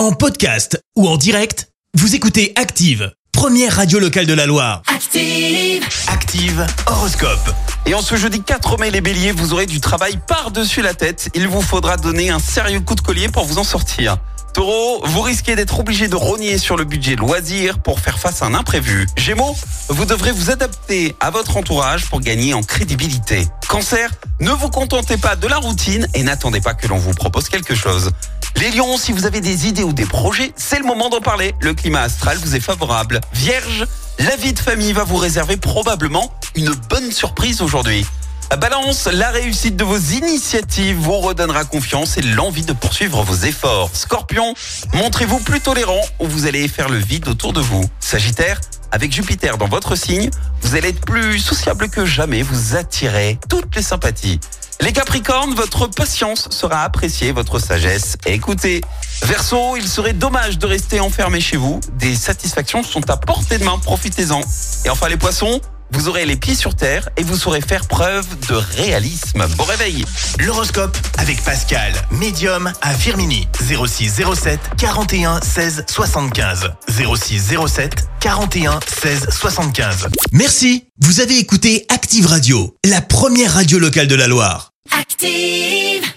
En podcast ou en direct, vous écoutez Active, première radio locale de la Loire. Active. Active Horoscope. Et en ce jeudi 4 mai, les béliers, vous aurez du travail par-dessus la tête. Il vous faudra donner un sérieux coup de collier pour vous en sortir. Taureau, vous risquez d'être obligé de rogner sur le budget loisir pour faire face à un imprévu. Gémeaux, vous devrez vous adapter à votre entourage pour gagner en crédibilité. Cancer, ne vous contentez pas de la routine et n'attendez pas que l'on vous propose quelque chose. Les lions, si vous avez des idées ou des projets, c'est le moment d'en parler. Le climat astral vous est favorable. Vierge, la vie de famille va vous réserver probablement une bonne surprise aujourd'hui. Balance, la réussite de vos initiatives vous redonnera confiance et l'envie de poursuivre vos efforts. Scorpion, montrez-vous plus tolérant ou vous allez faire le vide autour de vous. Sagittaire, avec Jupiter dans votre signe, vous allez être plus sociable que jamais, vous attirez toutes les sympathies. Les Capricornes, votre patience sera appréciée, votre sagesse est écoutée. Verseau, il serait dommage de rester enfermé chez vous. Des satisfactions sont à portée de main, profitez-en. Et enfin les Poissons, vous aurez les pieds sur terre et vous saurez faire preuve de réalisme. Bon réveil L'horoscope avec Pascal, médium à Firmini. 06 07 41 16 75. 06 07 41 16 75. Merci, vous avez écouté Active Radio, la première radio locale de la Loire. Active.